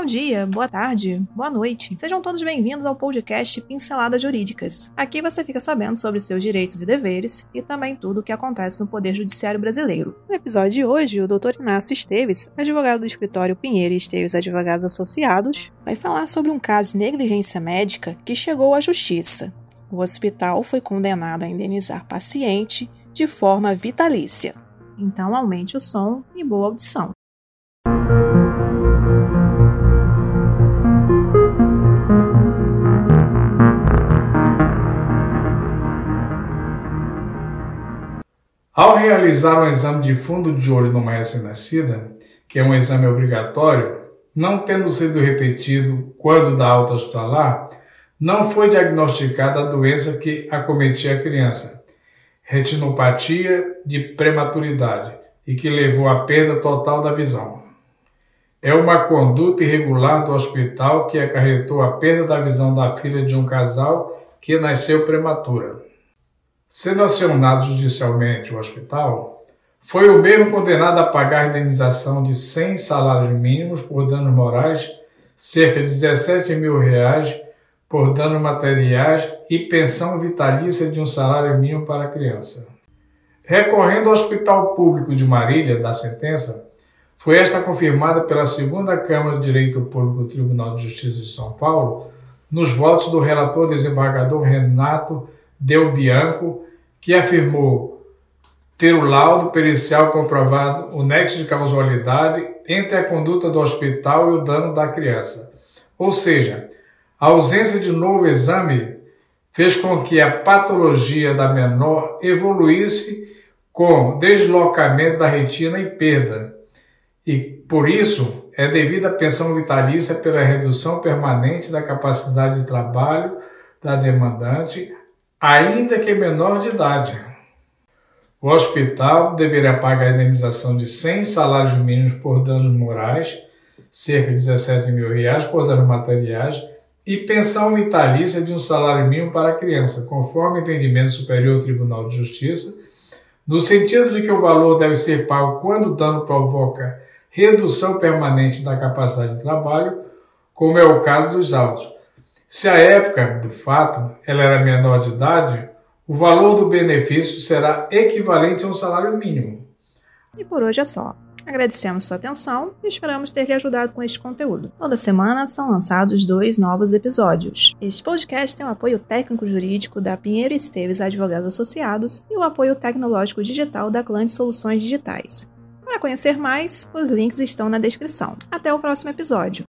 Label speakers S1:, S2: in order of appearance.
S1: Bom dia, boa tarde, boa noite. Sejam todos bem-vindos ao podcast Pinceladas Jurídicas. Aqui você fica sabendo sobre seus direitos e deveres e também tudo o que acontece no Poder Judiciário Brasileiro. No episódio de hoje, o Dr. Inácio Esteves, advogado do escritório Pinheiro e Esteves Advogados Associados, vai falar sobre um caso de negligência médica que chegou à justiça. O hospital foi condenado a indenizar paciente de forma vitalícia. Então aumente o som e boa audição.
S2: Ao realizar um exame de fundo de olho numa recém-nascida, que é um exame obrigatório, não tendo sido repetido quando da alta hospitalar, não foi diagnosticada a doença que acometia a criança, retinopatia de prematuridade, e que levou à perda total da visão. É uma conduta irregular do hospital que acarretou a perda da visão da filha de um casal que nasceu prematura. Sendo acionado judicialmente o hospital, foi o mesmo condenado a pagar a indenização de 100 salários mínimos por danos morais, cerca de 17 mil reais por danos materiais e pensão vitalícia de um salário mínimo para a criança. Recorrendo ao Hospital Público de Marília da sentença, foi esta confirmada pela Segunda Câmara de Direito Público do Tribunal de Justiça de São Paulo, nos votos do relator desembargador Renato Del Bianco, que afirmou ter o laudo pericial comprovado o nexo de causalidade entre a conduta do hospital e o dano da criança. Ou seja, a ausência de novo exame fez com que a patologia da menor evoluísse com deslocamento da retina e perda. E por isso é devida a pensão vitalícia pela redução permanente da capacidade de trabalho da demandante ainda que menor de idade. O hospital deverá pagar a indenização de 100 salários mínimos por danos morais, cerca de 17 mil reais por danos materiais, e pensão vitalícia de um salário mínimo para a criança, conforme entendimento superior do Tribunal de Justiça, no sentido de que o valor deve ser pago quando o dano provoca redução permanente da capacidade de trabalho, como é o caso dos autos, se a época do fato ela era menor de idade, o valor do benefício será equivalente a um salário mínimo.
S1: E por hoje é só. Agradecemos sua atenção e esperamos ter lhe ajudado com este conteúdo. Toda semana são lançados dois novos episódios. Este podcast tem o apoio técnico-jurídico da Pinheiro Esteves Advogados Associados e o apoio tecnológico digital da Clã de Soluções Digitais. Para conhecer mais, os links estão na descrição. Até o próximo episódio.